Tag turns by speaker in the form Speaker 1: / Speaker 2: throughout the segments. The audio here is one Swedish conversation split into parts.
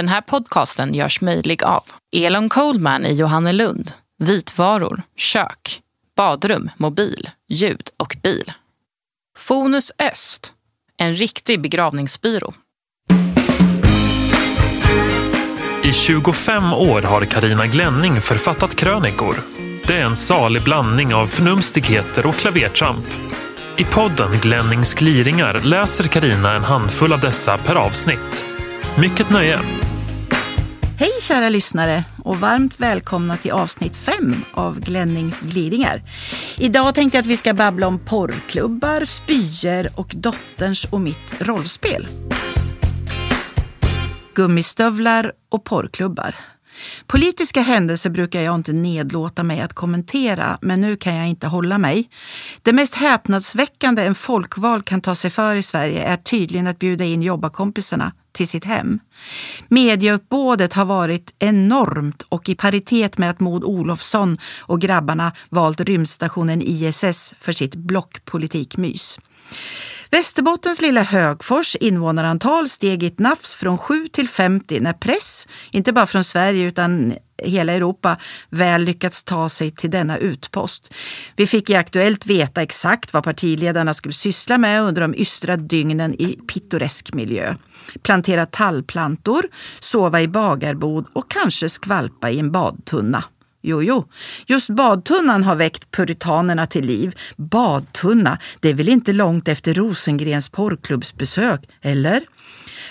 Speaker 1: Den här podcasten görs möjlig av Elon Coldman i Johannelund, vitvaror, kök, badrum, mobil, ljud och bil. Fonus Öst, en riktig begravningsbyrå.
Speaker 2: I 25 år har Karina Glänning författat krönikor. Det är en salig blandning av förnumstigheter och klavertramp. I podden Glennings gliringar läser Karina en handfull av dessa per avsnitt. Mycket nöje!
Speaker 3: Hej kära lyssnare och varmt välkomna till avsnitt 5 av Glennings gliringar. Idag tänkte jag att vi ska babbla om porrklubbar, spyor och dotterns och mitt rollspel. Gummistövlar och porrklubbar. Politiska händelser brukar jag inte nedlåta mig att kommentera, men nu kan jag inte hålla mig. Det mest häpnadsväckande en folkval kan ta sig för i Sverige är tydligen att bjuda in jobbarkompisarna till sitt hem. Medieuppbådet har varit enormt och i paritet med att Maud Olofsson och grabbarna valt rymdstationen ISS för sitt blockpolitikmys. Västerbottens lilla Högfors invånarantal steg i ett nafs från 7 till 50 när press, inte bara från Sverige utan hela Europa, väl lyckats ta sig till denna utpost. Vi fick i Aktuellt veta exakt vad partiledarna skulle syssla med under de ystra dygnen i pittoresk miljö. Plantera tallplantor, sova i bagarbod och kanske skvalpa i en badtunna. Jo, jo, just badtunnan har väckt puritanerna till liv. Badtunna, det är väl inte långt efter Rosengrens porrklubbsbesök, eller?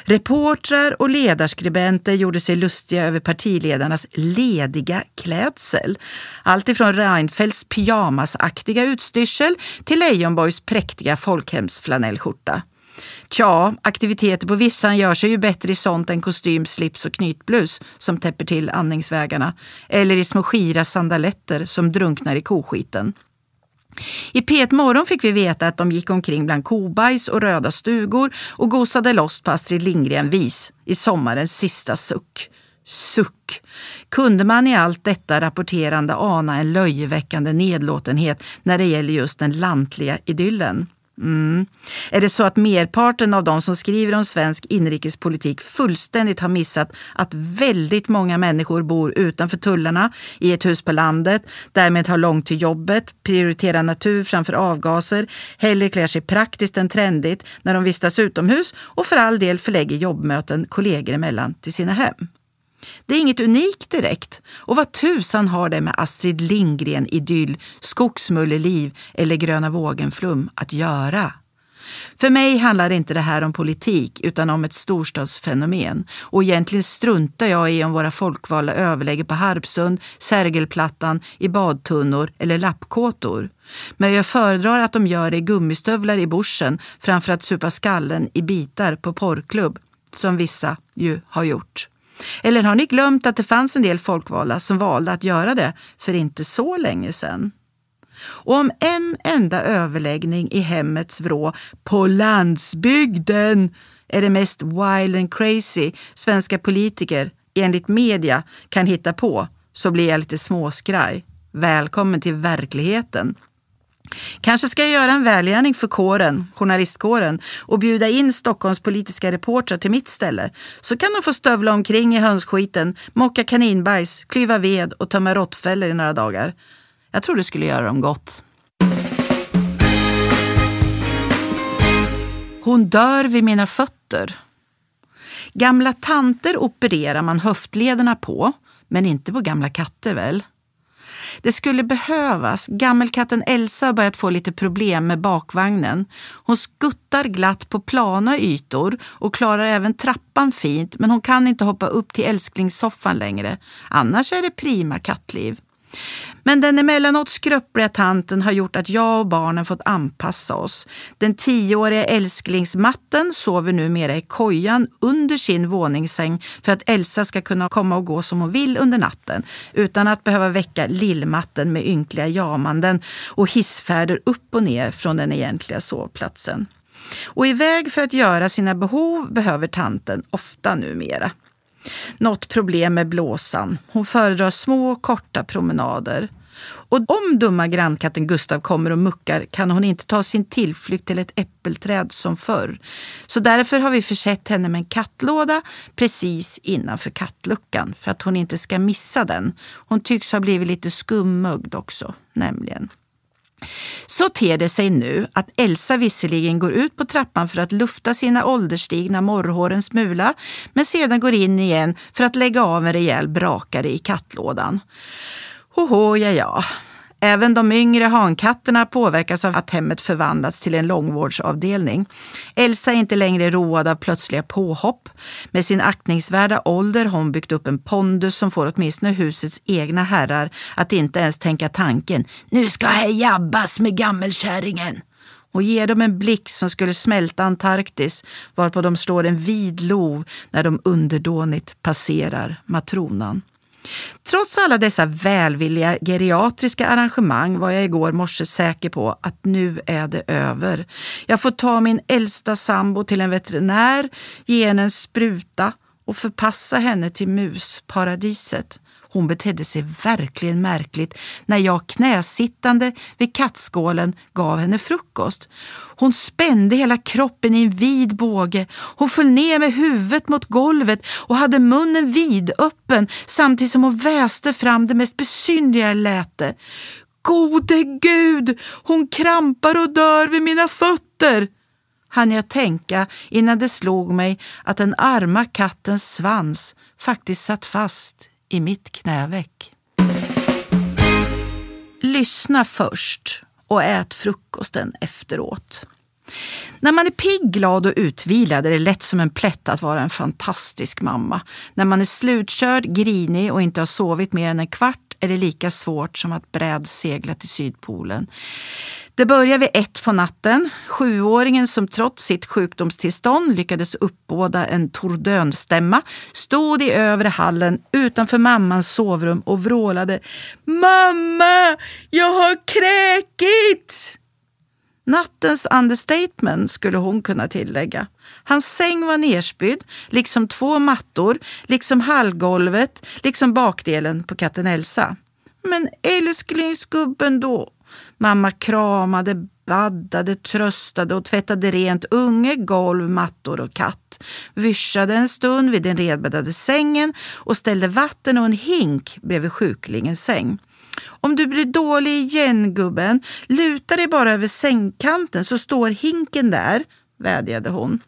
Speaker 3: Reportrar och ledarskribenter gjorde sig lustiga över partiledarnas lediga klädsel. Allt ifrån Reinfeldts pyjamasaktiga utstyrsel till Leijonborgs präktiga folkhemsflanellskjorta. Tja, aktiviteter på Vissan gör sig ju bättre i sånt än kostym, slips och knytblus som täpper till andningsvägarna. Eller i små skira sandaletter som drunknar i koskiten. I P1 Morgon fick vi veta att de gick omkring bland kobajs och röda stugor och gosade loss på Astrid Lindgren vis i sommarens sista suck. Suck! Kunde man i allt detta rapporterande ana en löjeväckande nedlåtenhet när det gäller just den lantliga idyllen? Mm. Är det så att merparten av de som skriver om svensk inrikespolitik fullständigt har missat att väldigt många människor bor utanför tullarna, i ett hus på landet, därmed har långt till jobbet, prioriterar natur framför avgaser, hellre klär sig praktiskt än trendigt när de vistas utomhus och för all del förlägger jobbmöten kollegor emellan till sina hem? Det är inget unikt direkt. Och vad tusan har det med Astrid Lindgren-idyll, skogsmulleliv eller gröna vågen-flum att göra? För mig handlar inte det här om politik utan om ett storstadsfenomen. Och egentligen struntar jag i om våra folkvalda överlägger på Harpsund, Sergelplattan, i badtunnor eller lappkåtor. Men jag föredrar att de gör det i gummistövlar i bushen framför att supa skallen i bitar på porrklubb, som vissa ju har gjort. Eller har ni glömt att det fanns en del folkvalda som valde att göra det för inte så länge sedan? Och om en enda överläggning i hemmets vrå på landsbygden är det mest wild and crazy svenska politiker enligt media kan hitta på så blir jag lite småskraj. Välkommen till verkligheten. Kanske ska jag göra en välgärning för kåren, journalistkåren och bjuda in Stockholms politiska reportrar till mitt ställe. Så kan de få stövla omkring i hönsskiten, mocka kaninbajs, klyva ved och tömma råttfällor i några dagar. Jag tror det skulle göra dem gott. Hon dör vid mina fötter. Gamla tanter opererar man höftlederna på, men inte på gamla katter väl? Det skulle behövas. Gammelkatten Elsa har börjat få lite problem med bakvagnen. Hon skuttar glatt på plana ytor och klarar även trappan fint men hon kan inte hoppa upp till älsklingssoffan längre. Annars är det prima kattliv. Men den emellanåt skröpliga tanten har gjort att jag och barnen fått anpassa oss. Den tioåriga älsklingsmatten sover numera i kojan under sin våningssäng för att Elsa ska kunna komma och gå som hon vill under natten utan att behöva väcka lillmatten med ynkliga jamanden och hissfärder upp och ner från den egentliga sovplatsen. Och iväg för att göra sina behov behöver tanten ofta numera. Något problem med blåsan. Hon föredrar små korta promenader. Och om dumma grannkatten Gustav kommer och muckar kan hon inte ta sin tillflykt till ett äppelträd som förr. Så därför har vi försett henne med en kattlåda precis innanför kattluckan för att hon inte ska missa den. Hon tycks ha blivit lite skummögd också, nämligen. Så ter det sig nu att Elsa visserligen går ut på trappan för att lufta sina ålderstigna morrhår en smula, men sedan går in igen för att lägga av en rejäl brakare i kattlådan. Hoho, ja ja. Även de yngre hankatterna påverkas av att hemmet förvandlats till en långvårdsavdelning. Elsa är inte längre road av plötsliga påhopp. Med sin aktningsvärda ålder har hon byggt upp en pondus som får åtminstone husets egna herrar att inte ens tänka tanken nu ska här jabbas med gammelkärringen och ger dem en blick som skulle smälta Antarktis varpå de slår en vid lov när de underdånigt passerar matronan. Trots alla dessa välvilliga geriatriska arrangemang var jag igår morse säker på att nu är det över. Jag får ta min äldsta sambo till en veterinär, ge henne en spruta och förpassa henne till musparadiset. Hon betedde sig verkligen märkligt när jag knäsittande vid kattskålen gav henne frukost. Hon spände hela kroppen i en vid båge. Hon föll ner med huvudet mot golvet och hade munnen vidöppen samtidigt som hon väste fram det mest besynliga läte. Gode Gud, hon krampar och dör vid mina fötter! hann jag tänka innan det slog mig att den arma kattens svans faktiskt satt fast i mitt knäveck. Lyssna först och ät frukosten efteråt. När man är pigg, glad och utvilad är det lätt som en plätt att vara en fantastisk mamma. När man är slutkörd, grinig och inte har sovit mer än en kvart är det lika svårt som att brädsegla till Sydpolen. Det börjar vid ett på natten. Sjuåringen som trots sitt sjukdomstillstånd lyckades uppbåda en tordönstämma stod i övre hallen utanför mammans sovrum och vrålade Mamma, jag har kräkit! Nattens understatement skulle hon kunna tillägga. Hans säng var nerspydd, liksom två mattor, liksom hallgolvet, liksom bakdelen på katten Elsa. Men älsklingsgubben då? Mamma kramade, baddade, tröstade och tvättade rent unge, golv, mattor och katt. Vyschade en stund vid den redbäddade sängen och ställde vatten och en hink bredvid sjuklingens säng. Om du blir dålig igen gubben, luta dig bara över sängkanten så står hinken där, vädjade hon.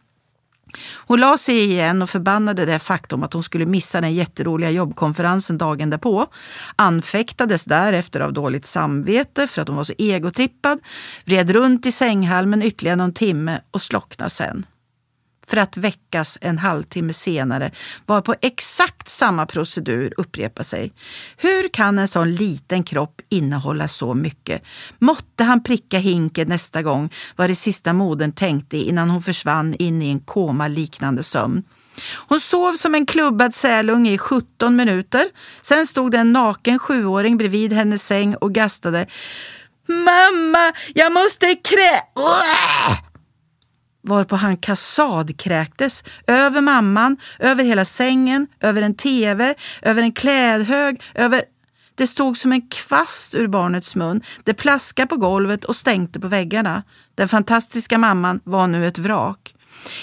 Speaker 3: Hon la sig igen och förbannade det faktum att hon skulle missa den jätteroliga jobbkonferensen dagen därpå. Anfäktades därefter av dåligt samvete för att hon var så egotrippad, vred runt i sänghalmen ytterligare någon timme och slocknade sen för att väckas en halvtimme senare var på exakt samma procedur upprepa sig. Hur kan en sån liten kropp innehålla så mycket? Måtte han pricka hinken nästa gång var det sista modern tänkte innan hon försvann in i en koma-liknande sömn. Hon sov som en klubbad sälunge i 17 minuter. Sen stod det en naken sjuåring bredvid hennes säng och gastade. Mamma, jag måste krä... Uah! Varpå han kassadkräktes över mamman, över hela sängen, över en tv, över en klädhög, över... Det stod som en kvast ur barnets mun. Det plaskade på golvet och stänkte på väggarna. Den fantastiska mamman var nu ett vrak.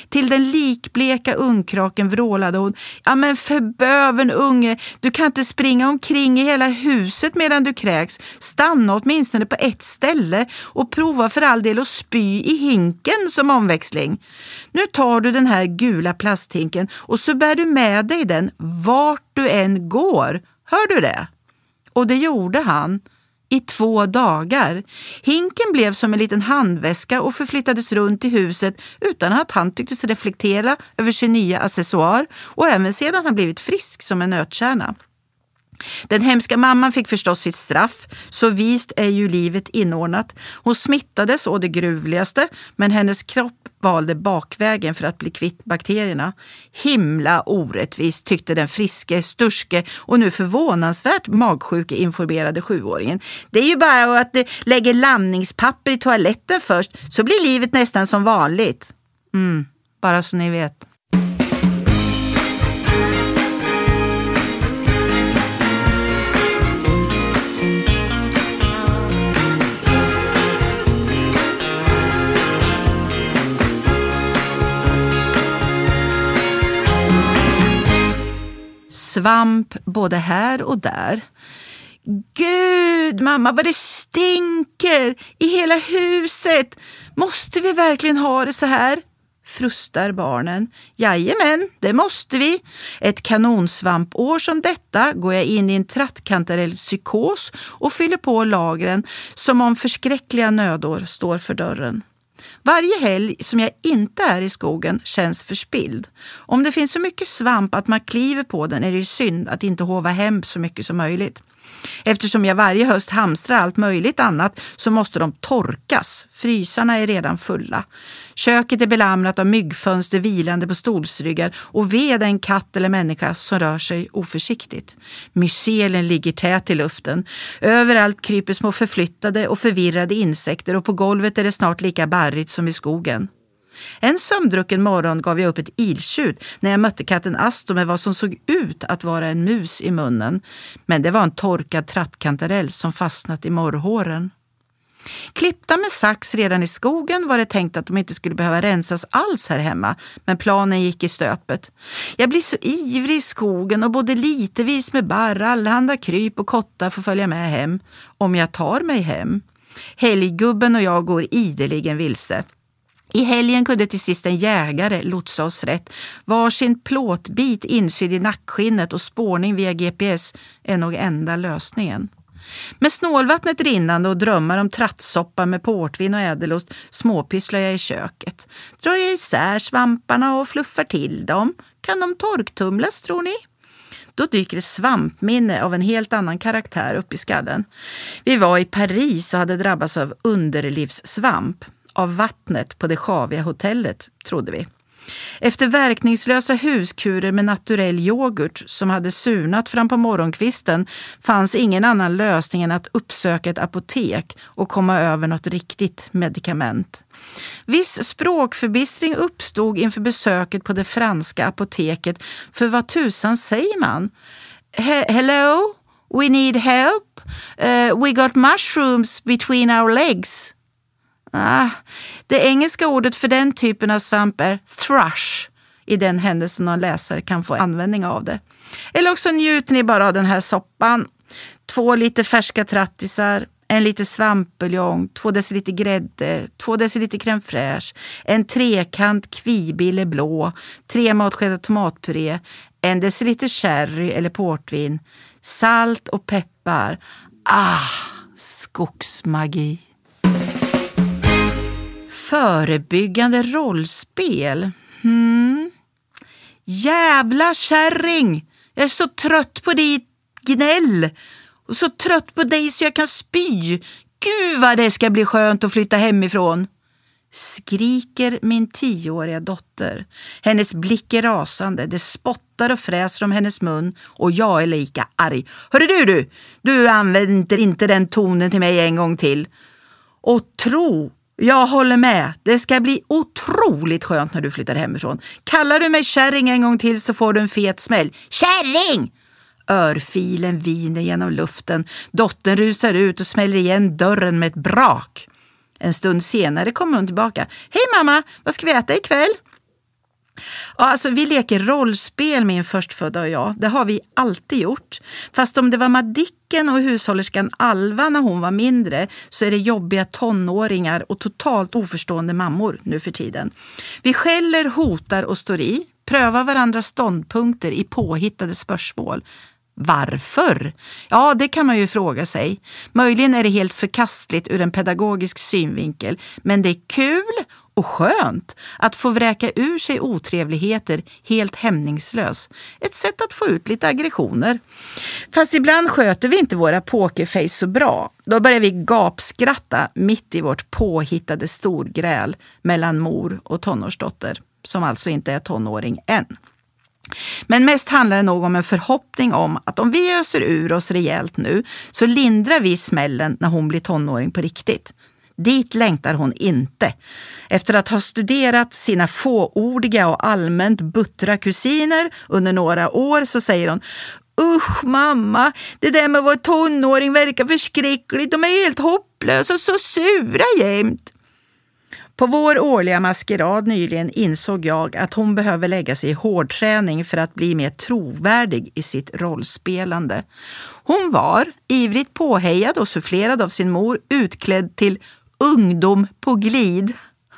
Speaker 3: Till den likbleka ungkraken vrålade hon. Ja men förböven unge, du kan inte springa omkring i hela huset medan du kräks. Stanna åtminstone på ett ställe och prova för all del att spy i hinken som omväxling. Nu tar du den här gula plasthinken och så bär du med dig den vart du än går. Hör du det? Och det gjorde han i två dagar. Hinken blev som en liten handväska och förflyttades runt i huset utan att han tycktes reflektera över sin nya accessoar och även sedan han blivit frisk som en nötkärna. Den hemska mamman fick förstås sitt straff, så vist är ju livet inordnat. Hon smittades å det gruvligaste, men hennes kropp valde bakvägen för att bli kvitt bakterierna. Himla orättvist tyckte den friske, sturske och nu förvånansvärt magsjuke informerade sjuåringen. Det är ju bara att du lägger landningspapper i toaletten först så blir livet nästan som vanligt. Mm, bara så ni vet. Svamp både här och där. Gud, mamma, vad det stinker i hela huset! Måste vi verkligen ha det så här? frustar barnen. Jajamän, det måste vi. Ett kanonsvampår som detta går jag in i en trattkantarellpsykos och fyller på lagren som om förskräckliga nödår står för dörren. Varje helg som jag inte är i skogen känns förspild. Om det finns så mycket svamp att man kliver på den är det ju synd att inte hova hem så mycket som möjligt. Eftersom jag varje höst hamstrar allt möjligt annat så måste de torkas. Frysarna är redan fulla. Köket är belamrat av myggfönster vilande på stolsryggar och ved en katt eller människa som rör sig oförsiktigt. Mycelen ligger tät i luften. Överallt kryper små förflyttade och förvirrade insekter och på golvet är det snart lika barrigt som i skogen. En sömndrucken morgon gav jag upp ett iltjut när jag mötte katten Astor med vad som såg ut att vara en mus i munnen. Men det var en torkad trattkantarell som fastnat i morrhåren. Klippta med sax redan i skogen var det tänkt att de inte skulle behöva rensas alls här hemma, men planen gick i stöpet. Jag blir så ivrig i skogen och både litevis med barr, allehanda kryp och kottar får följa med hem, om jag tar mig hem. Helggubben och jag går ideligen vilse. I helgen kunde till sist en jägare lotsa oss rätt. Varsin plåtbit insydd i nackskinnet och spårning via GPS är nog enda lösningen. Med snålvattnet rinnande och drömmar om trattsoppa med portvin och ädelost småpysslar jag i köket. Drar jag isär svamparna och fluffar till dem. Kan de torktumlas tror ni? Då dyker ett svampminne av en helt annan karaktär upp i skallen. Vi var i Paris och hade drabbats av underlivssvamp av vattnet på det sjaviga hotellet, trodde vi. Efter verkningslösa huskurer med naturell yoghurt som hade surnat fram på morgonkvisten fanns ingen annan lösning än att uppsöka ett apotek och komma över något riktigt medicament. Viss språkförbistring uppstod inför besöket på det franska apoteket. För vad tusan säger man? Hello? We need help? Uh, we got mushrooms between our legs. Ah, det engelska ordet för den typen av svamp är thrush i den händelse någon läsare kan få användning av det. Eller också njuter ni bara av den här soppan. Två liter färska trattisar, en liter svampbuljong, två deciliter grädde, två deciliter crème fraîche, en trekant kvibille blå, tre matskedar tomatpuré, en deciliter sherry eller portvin, salt och peppar. Ah, skogsmagi. Förebyggande rollspel? Hmm. Jävla kärring! Jag är så trött på ditt gnäll och så trött på dig så jag kan spy. Gud vad det ska bli skönt att flytta hemifrån. Skriker min tioåriga dotter. Hennes blick är rasande. Det spottar och fräser om hennes mun och jag är lika arg. Hörru du du! Du använder inte den tonen till mig en gång till. Och tro jag håller med. Det ska bli otroligt skönt när du flyttar hemifrån. Kallar du mig kärring en gång till så får du en fet smäll. Kärring! Örfilen viner genom luften. Dottern rusar ut och smäller igen dörren med ett brak. En stund senare kommer hon tillbaka. Hej mamma, vad ska vi äta ikväll? Ja, alltså, vi leker rollspel min förstfödda och jag. Det har vi alltid gjort. Fast om det var Madicken och hushållerskan Alva när hon var mindre så är det jobbiga tonåringar och totalt oförstående mammor nu för tiden. Vi skäller, hotar och står i, prövar varandras ståndpunkter i påhittade spörsmål. Varför? Ja, det kan man ju fråga sig. Möjligen är det helt förkastligt ur en pedagogisk synvinkel, men det är kul och skönt att få vräka ur sig otrevligheter helt hämningslös. Ett sätt att få ut lite aggressioner. Fast ibland sköter vi inte våra pokerface så bra. Då börjar vi gapskratta mitt i vårt påhittade storgräl mellan mor och tonårsdotter, som alltså inte är tonåring än. Men mest handlar det nog om en förhoppning om att om vi öser ur oss rejält nu så lindrar vi smällen när hon blir tonåring på riktigt. Dit längtar hon inte. Efter att ha studerat sina fåordiga och allmänt buttra kusiner under några år så säger hon Usch mamma, det där med att vara tonåring verkar förskräckligt. De är helt hopplösa och så sura jämt. På vår årliga maskerad nyligen insåg jag att hon behöver lägga sig i hårdträning för att bli mer trovärdig i sitt rollspelande. Hon var, ivrigt påhejad och sufflerad av sin mor, utklädd till ungdom på glid.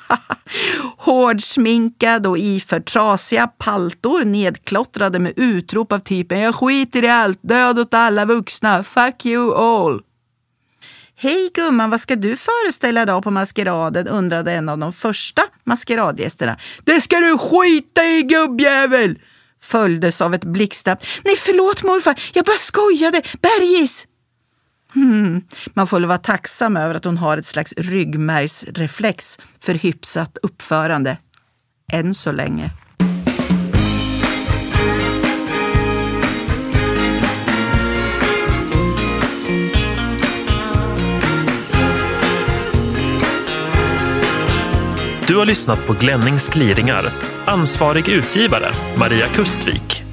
Speaker 3: Hårdsminkad och iförd trasiga paltor nedklottrade med utrop av typen “Jag skiter i allt, död åt alla vuxna, fuck you all”. Hej gumman, vad ska du föreställa idag på maskeraden? undrade en av de första maskeradgästerna. Det ska du skita i gubbjävel! Följdes av ett blixtsnabbt. Nej förlåt morfar, jag bara skojade. Bergis! Hmm. Man får väl vara tacksam över att hon har ett slags ryggmärgsreflex för hyfsat uppförande. Än så länge.
Speaker 2: Du har lyssnat på Glennings gliringar. Ansvarig utgivare, Maria Kustvik.